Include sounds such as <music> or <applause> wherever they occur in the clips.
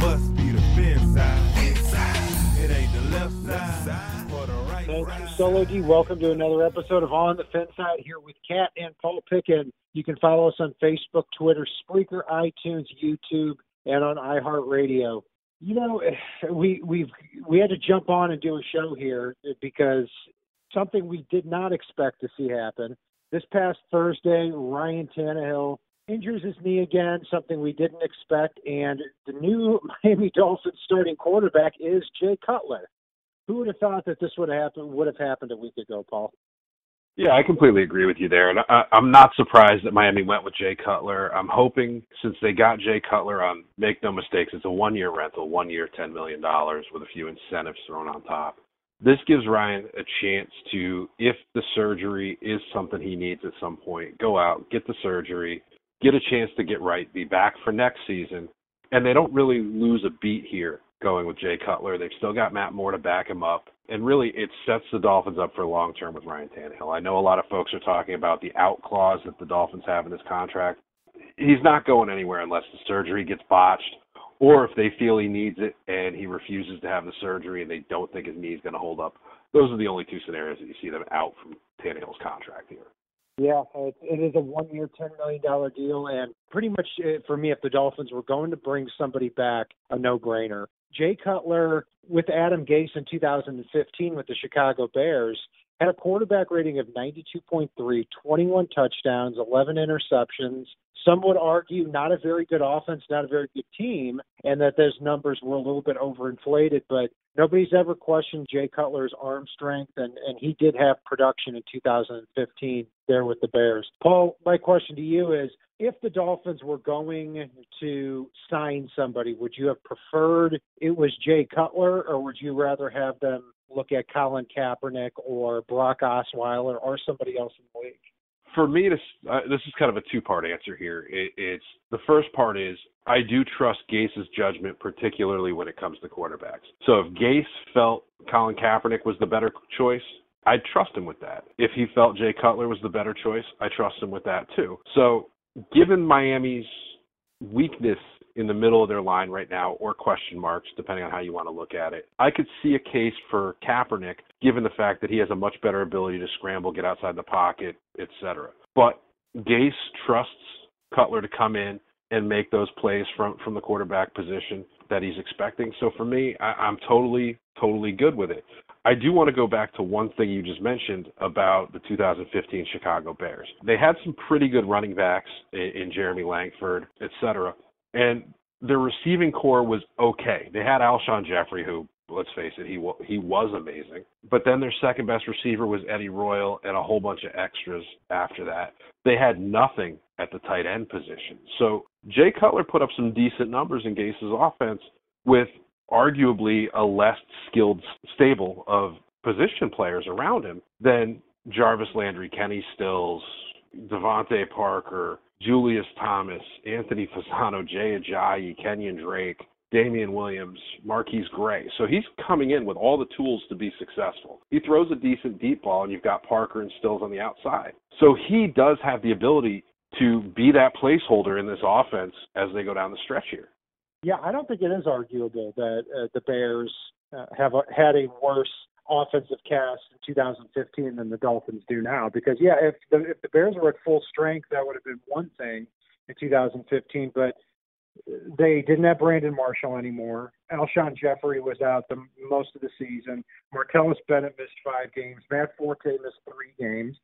must be the fin side. It ain't the left side or the right Thank you. Solo D. Welcome to another episode of On the Fin Side here with Kat and Paul Pickin. You can follow us on Facebook, Twitter, Spreaker, iTunes, YouTube, and on iHeartRadio. You know, <sighs> we we've we had to jump on and do a show here because something we did not expect to see happen. This past Thursday, Ryan Tannehill injures his knee again, something we didn't expect, and the new <laughs> Miami Dolphins starting quarterback is Jay Cutler. Who would have thought that this would have happened would have happened a week ago, Paul? Yeah, I completely agree with you there, and I, I'm not surprised that Miami went with Jay Cutler. I'm hoping since they got Jay Cutler on, make no mistakes, it's a one-year rental, one year, ten million dollars with a few incentives thrown on top. This gives Ryan a chance to, if the surgery is something he needs at some point, go out, get the surgery, get a chance to get right, be back for next season, and they don't really lose a beat here going with Jay Cutler. They've still got Matt Moore to back him up. And really, it sets the Dolphins up for long term with Ryan Tannehill. I know a lot of folks are talking about the out clause that the Dolphins have in his contract. He's not going anywhere unless the surgery gets botched, or if they feel he needs it and he refuses to have the surgery and they don't think his knee is going to hold up. Those are the only two scenarios that you see them out from Tannehill's contract here. Yeah, it, it is a one-year, ten million dollar deal, and pretty much uh, for me, if the Dolphins were going to bring somebody back, a no-brainer. Jay Cutler with Adam Gase in 2015 with the Chicago Bears had a quarterback rating of 92.3, 21 touchdowns, 11 interceptions. Some would argue not a very good offense, not a very good team, and that those numbers were a little bit overinflated. But nobody's ever questioned Jay Cutler's arm strength, and, and he did have production in 2015 there with the Bears. Paul, my question to you is if the Dolphins were going to sign somebody, would you have preferred it was Jay Cutler, or would you rather have them look at Colin Kaepernick or Brock Osweiler or somebody else in the league? For me, this uh, this is kind of a two part answer here. It, it's the first part is I do trust Gase's judgment, particularly when it comes to quarterbacks. So if Gase felt Colin Kaepernick was the better choice, I'd trust him with that. If he felt Jay Cutler was the better choice, I trust him with that too. So given Miami's weakness in the middle of their line right now, or question marks, depending on how you want to look at it, I could see a case for Kaepernick, given the fact that he has a much better ability to scramble, get outside the pocket, etc. But Gase trusts Cutler to come in and make those plays from from the quarterback position that he's expecting. So for me, I, I'm totally totally good with it. I do want to go back to one thing you just mentioned about the 2015 Chicago Bears. They had some pretty good running backs in, in Jeremy Langford, et cetera, and their receiving corps was okay. They had Alshon Jeffery, who, let's face it, he wa- he was amazing. But then their second best receiver was Eddie Royal, and a whole bunch of extras after that. They had nothing at the tight end position. So Jay Cutler put up some decent numbers in Gase's offense with arguably a less skilled stable of position players around him than Jarvis Landry, Kenny Stills, DeVante Parker, Julius Thomas, Anthony Fasano, Jay Ajayi, Kenyon Drake, Damien Williams, MarQueis Gray. So he's coming in with all the tools to be successful. He throws a decent deep ball, and you've got Parker and Stills on the outside. So he does have the ability to be that placeholder in this offense as they go down the stretch here. Yeah, I don't think it is arguable that uh, the Bears uh, have a, had a worse offensive cast in 2015 than the Dolphins do now. Because yeah, if the if the Bears were at full strength, that would have been one thing. in 2015, but they didn't have Brandon Marshall anymore. Alshon Jeffery was out the most of the season. Martellus Bennett missed five games. Matt Forte missed three games.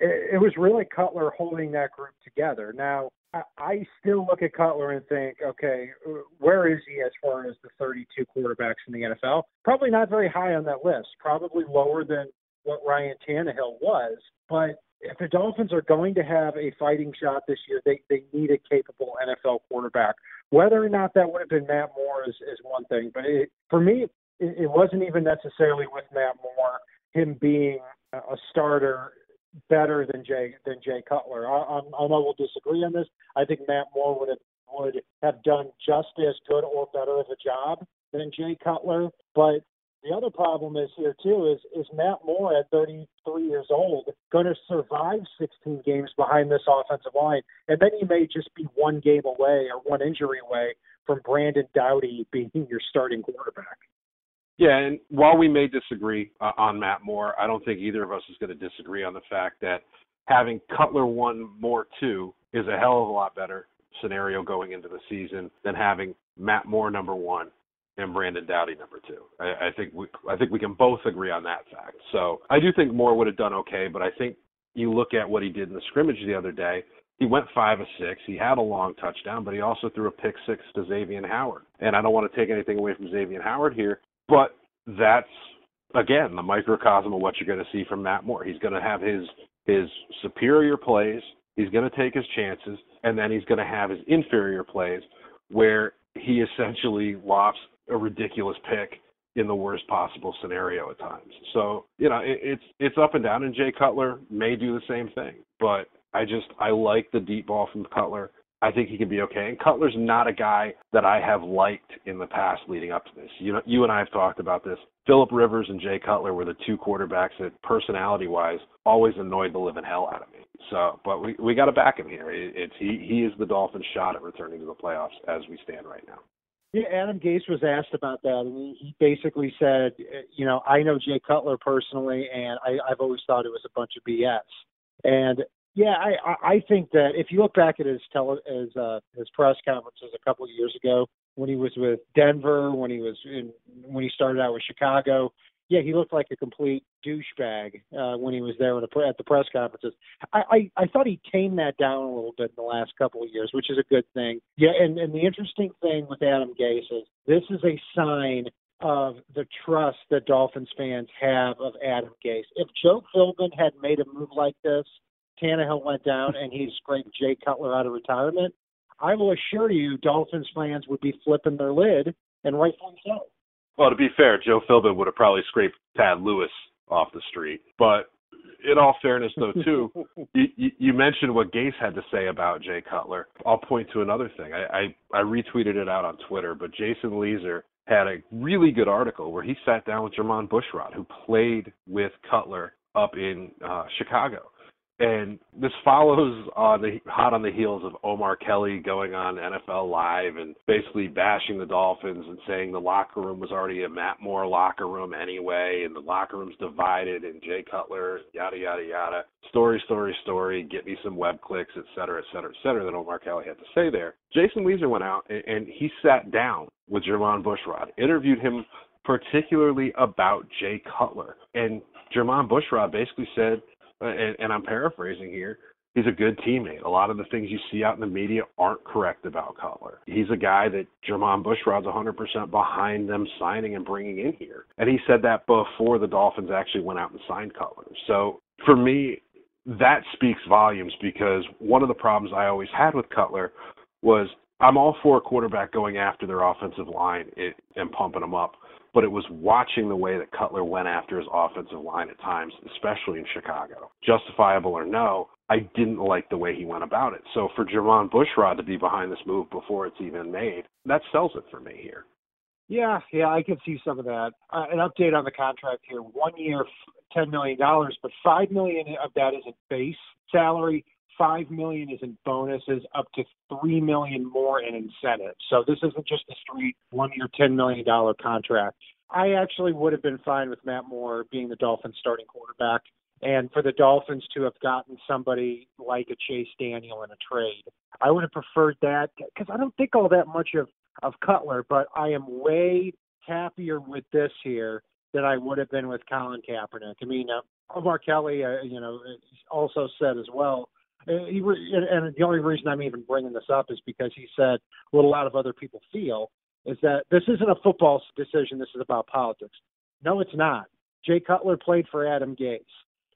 It, it was really Cutler holding that group together. Now, I, still look at Cutler and think, okay, where is he as far as the 32 quarterbacks in the NFL? Probably not very high on that list. Probably lower than what Ryan Tannehill was. But if the Dolphins are going to have a fighting shot this year, they they need a capable NFL quarterback. Whether or not that would have been Matt Moore is, is one thing, but it, for me, it, it wasn't even necessarily with Matt Moore him being a starter better than Jay than Jay Cutler. I, I, I know we'll disagree on this. I think Matt Moore would have would have done just as good or better of a job than Jay Cutler, but the other problem is here too is is Matt Moore at 33 years old going to survive 16 games behind this offensive line, and then he may just be one game away or one injury away from Brandon Doughty being your starting quarterback. Yeah, and while we may disagree uh, on Matt Moore, I don't think either of us is going to disagree on the fact that having Cutler one, Moore two is a hell of a lot better scenario going into the season than having Matt Moore number one and Brandon Doughty number two. I, I think we I think we can both agree on that fact. So I do think Moore would have done okay, but I think you look at what he did in the scrimmage the other day. He went five of six. He had a long touchdown, but he also threw a pick six to Xavier Howard. And I don't want to take anything away from Xavier Howard here, but that's again the microcosm of what you're going to see from Matt Moore. He's going to have his his superior plays. He's going to take his chances, and then he's going to have his inferior plays where he essentially lofts a ridiculous pick in the worst possible scenario at times. So you know it, it's it's up and down, and Jay Cutler may do the same thing. But I just I like the deep ball from Cutler. I think he can be okay. And Cutler's not a guy that I have liked in the past leading up to this. You know, you and I have talked about this. Philip Rivers and Jay Cutler were the two quarterbacks that, personality-wise, always annoyed the living hell out of me. So, but we we got to back him here. It, it's he he is the Dolphins' shot at returning to the playoffs as we stand right now. Yeah, Adam Gase was asked about that, and he basically said, you know, I know Jay Cutler personally, and I, I've always thought it was a bunch of BS. And yeah, I, I think that if you look back at his tele, his uh, his press conferences a couple of years ago when he was with Denver, when he was in, when he started out with Chicago, yeah, he looked like a complete douchebag uh, when he was there at the press conferences. I, I I thought he tamed that down a little bit in the last couple of years, which is a good thing. Yeah, and and the interesting thing with Adam Gase is this is a sign of the trust that Dolphins fans have of Adam Gase. If Joe Philbin had made a move like this, Tannehill went down and he scraped Jay Cutler out of retirement, I will assure you, Dolphins fans would be flipping their lid, and rightfully so. Well, to be fair, Joe Philbin would have probably scraped Thad Lewis off the street. But in all fairness, though, <laughs> too, you, you mentioned what Gase had to say about Jay Cutler. I'll point to another thing. I, I, I retweeted it out on Twitter, but Jason Lieser had a really good article where he sat down with Jermon Bushrod, who played with Cutler up in uh, Chicago. And this follows on the hot on the heels of Omar Kelly going on NFL Live and basically bashing the Dolphins and saying the locker room was already a Matt Moore locker room anyway, and the locker room's divided, and Jay Cutler, yada yada yada. Story, story, story. Get me some web clicks, et cetera, et cetera, et cetera. That Omar Kelly had to say there. Jason Lieser went out and, and he sat down with Jermon Bushrod, interviewed him particularly about Jay Cutler, and Jermon Bushrod basically said and, and I'm paraphrasing here, he's a good teammate. A lot of the things you see out in the media aren't correct about Cutler. He's a guy that Jermon Bushrod's 100% behind them signing and bringing in here. And he said that before the Dolphins actually went out and signed Cutler. So for me, that speaks volumes because one of the problems I always had with Cutler was I'm all for a quarterback going after their offensive line and pumping them up but it was watching the way that Cutler went after his offensive line at times, especially in Chicago. Justifiable or no, I didn't like the way he went about it. So for Jermon Bushrod to be behind this move before it's even made, that sells it for me here. Yeah, yeah, I can see some of that. Uh, an update on the contract here: one year, ten million dollars, but five million of that is a base salary five million is in bonuses, up to three million more in incentives. So this isn't just a straight one year, ten million dollar contract. I actually would have been fine with Matt Moore being the Dolphins starting quarterback. and for the Dolphins to have gotten somebody like a Chase Daniel in a trade. I would have preferred that because I don't think all that much of of Cutler, but I am way happier with this here than I would have been with Colin Kaepernick. I mean, uh, Omar Kelly, uh, you know, also said as well. Uh, he and the only reason I'm even bringing this up is because he said what a lot of other people feel is that this isn't a football decision. This is about politics. No, it's not. Jay Cutler played for Adam Gase,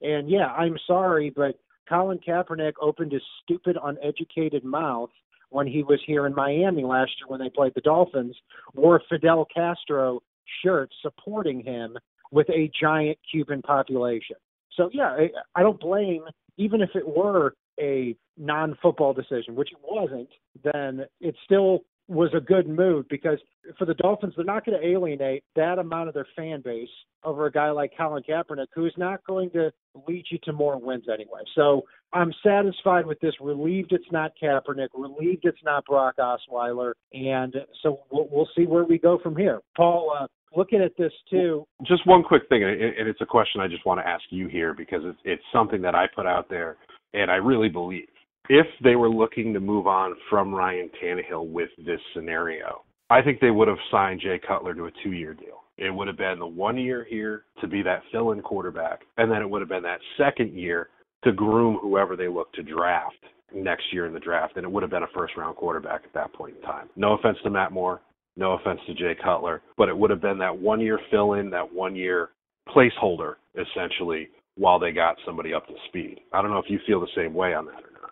And yeah, I'm sorry, but Colin Kaepernick opened his stupid, uneducated mouth when he was here in Miami last year when they played the Dolphins, wore Fidel Castro shirt supporting him with a giant Cuban population. So yeah, I, I don't blame even if it were a non-football decision, which it wasn't, then it still was a good move because for the Dolphins, they're not going to alienate that amount of their fan base over a guy like Colin Kaepernick, who is not going to lead you to more wins anyway. So I'm satisfied with this. Relieved it's not Kaepernick. Relieved it's not Brock Osweiler. And so we'll, we'll see where we go from here. Paul, uh, looking at this too. Just one quick thing, and it's a question I just want to ask you here because it's, it's something that I put out there and I really believe if they were looking to move on from Ryan Tannehill with this scenario, I think they would have signed Jay Cutler to a two year deal. It would have been the one year here to be that fill in quarterback, and then it would have been that second year to groom whoever they look to draft next year in the draft, and it would have been a first round quarterback at that point in time. No offense to Matt Moore, no offense to Jay Cutler, but it would have been that one year fill in, that one year placeholder, essentially, while they got somebody up to speed. I don't know if you feel the same way on that or not.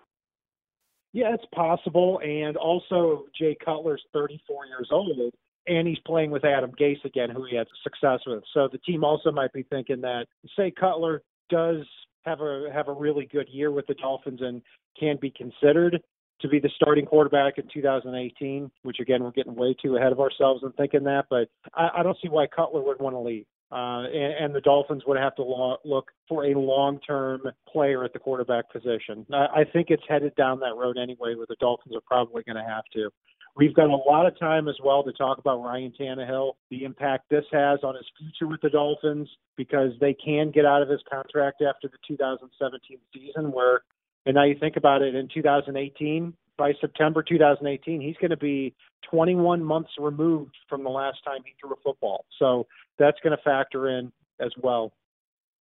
Yeah, it's possible. And also, Jay Cutler's 34 years old, and he's playing with Adam Gase again, who he had success with. So the team also might be thinking that, say, Cutler does have a have a really good year with the Dolphins and can be considered to be the starting quarterback in 2018. Which again, we're getting way too ahead of ourselves in thinking that, but I, I don't see why Cutler would want to leave. Uh, and, and the Dolphins would have to lo- look for a long-term player at the quarterback position. I, I think it's headed down that road anyway, where the Dolphins are probably going to have to. We've got a lot of time as well to talk about Ryan Tannehill, the impact this has on his future with the Dolphins, because they can get out of his contract after the 2017 season. Where, and now you think about it, in 2018, by September 2018, he's going to be 21 months removed from the last time he threw a football. So that's going to factor in as well.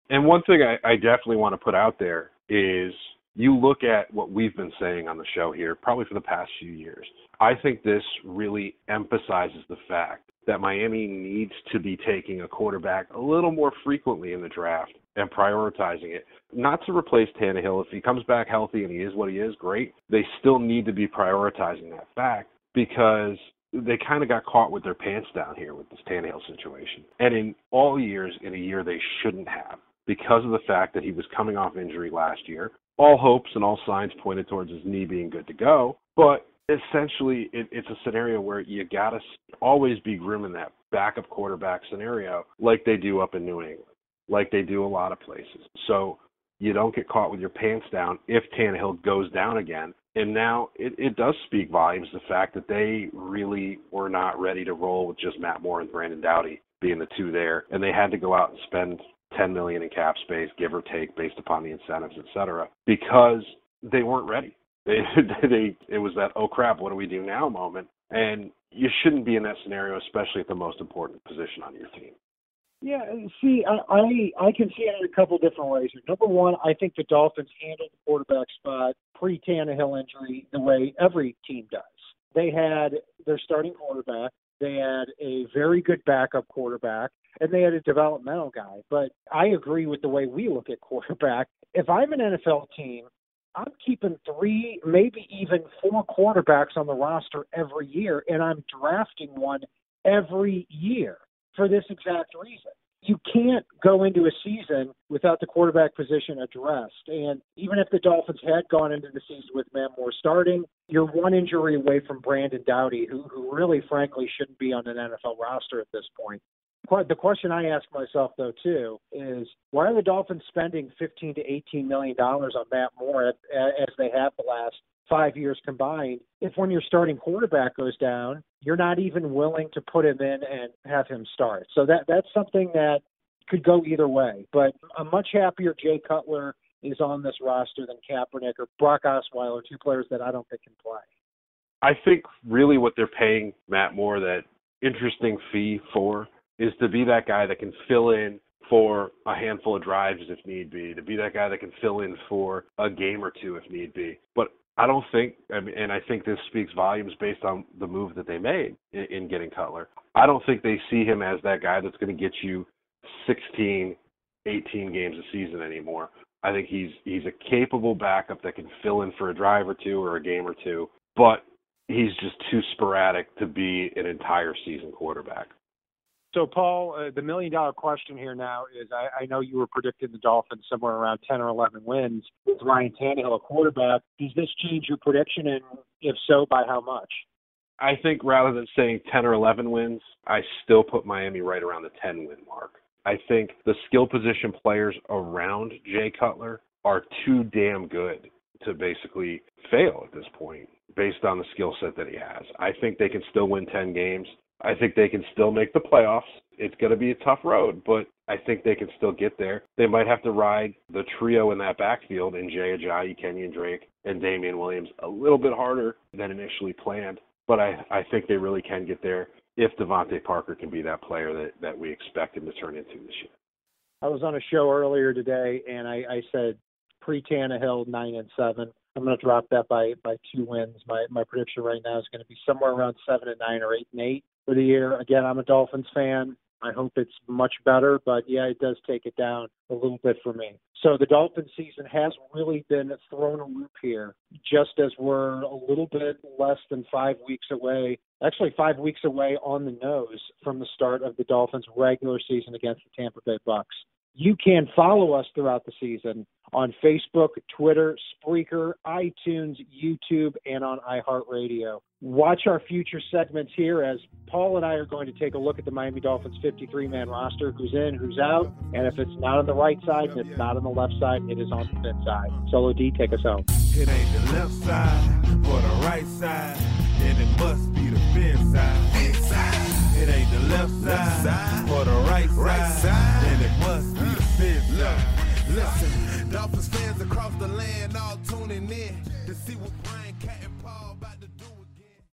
And one thing I, I definitely want to put out there is you look at what we've been saying on the show here, probably for the past few years. I think this really emphasizes the fact that Miami needs to be taking a quarterback a little more frequently in the draft and prioritizing it. Not to replace Tannehill. If he comes back healthy and he is what he is, great. They still need to be prioritizing that fact because they kind of got caught with their pants down here with this Tannehill situation. And in all years, in a year they shouldn't have, because of the fact that he was coming off injury last year. All hopes and all signs pointed towards his knee being good to go. But essentially, it, it's a scenario where you got to always be grooming that backup quarterback scenario like they do up in New England, like they do a lot of places. So you don't get caught with your pants down if Tannehill goes down again and now it, it does speak volumes the fact that they really were not ready to roll with just Matt Moore and Brandon Doughty being the two there, and they had to go out and spend 10 million in cap space, give or take, based upon the incentives, et cetera, because they weren't ready. <laughs> They, they, it was that oh crap, what do we do now moment, and you shouldn't be in that scenario, especially at the most important position on your team. Yeah, see, I I, I can see it in a couple different ways. Number one, I think the Dolphins handled the quarterback spot pre Tannehill injury the way every team does. They had their starting quarterback, they had a very good backup quarterback, and they had a developmental guy. But I agree with the way we look at quarterback. If I'm an NFL team, I'm keeping three, maybe even four quarterbacks on the roster every year, and I'm drafting one every year for this exact reason. You can't go into a season without the quarterback position addressed. And even if the Dolphins had gone into the season with Matt Moore starting, you're one injury away from Brandon Doughty, who, who really, frankly, shouldn't be on an NFL roster at this point. The question I ask myself, though, too, is why are the Dolphins spending 15 to 18 million dollars on Matt Moore as they have the last five years combined, if when your starting quarterback goes down, you're not even willing to put him in and have him start. So that that's something that could go either way. But I'm much happier Jay Cutler is on this roster than Kaepernick or Brock Osweiler, two players that I don't think can play. I think really what they're paying Matt Moore that interesting fee for is to be that guy that can fill in for a handful of drives if need be, to be that guy that can fill in for a game or two if need be. But I don't think, and I think this speaks volumes based on the move that they made in getting Cutler. I don't think they see him as that guy that's going to get you 16, 18 games a season anymore. I think he's he's a capable backup that can fill in for a drive or two or a game or two, but he's just too sporadic to be an entire season quarterback. So, Paul, uh, the million dollar question here now is I, I know you were predicting the Dolphins somewhere around 10 or 11 wins with Ryan Tannehill a quarterback. Does this change your prediction? And if so, by how much? I think rather than saying 10 or 11 wins, I still put Miami right around the 10 win mark. I think the skill position players around Jay Cutler are too damn good to basically fail at this point based on the skill set that he has. I think they can still win 10 games. I think they can still make the playoffs. It's going to be a tough road, but I think they can still get there. They might have to ride the trio in that backfield in Jay Ajayi, Kenyon Drake, and Damien Williams a little bit harder than initially planned. But I, I think they really can get there if DeVante Parker can be that player that, that we expect him to turn into this year. I was on a show earlier today, and I, I said pre Tannehill nine and seven. I'm going to drop that by by two wins. My my prediction right now is going to be somewhere around seven and nine or eight and eight for the year. Again, I'm a Dolphins fan. I hope it's much better, but yeah, it does take it down a little bit for me. So the Dolphins season has really been thrown a loop here, just as we're a little bit less than five weeks away, actually five weeks away on the nose from the start of the Dolphins regular season against the Tampa Bay Bucks. You can follow us throughout the season on Facebook, Twitter, Spreaker, iTunes, YouTube, and on iHeartRadio. Watch our future segments here as Paul and I are going to take a look at the Miami Dolphins 53 man roster who's in, who's out, and if it's not on the right side and it's not on the left side, it is on the fin side. Solo D, take us home. It ain't the left side or the right side, and it must be the side. It ain't the left side or the right side, and it must be the fin side. Listen, Dolphins fans across the land all tuning in to see what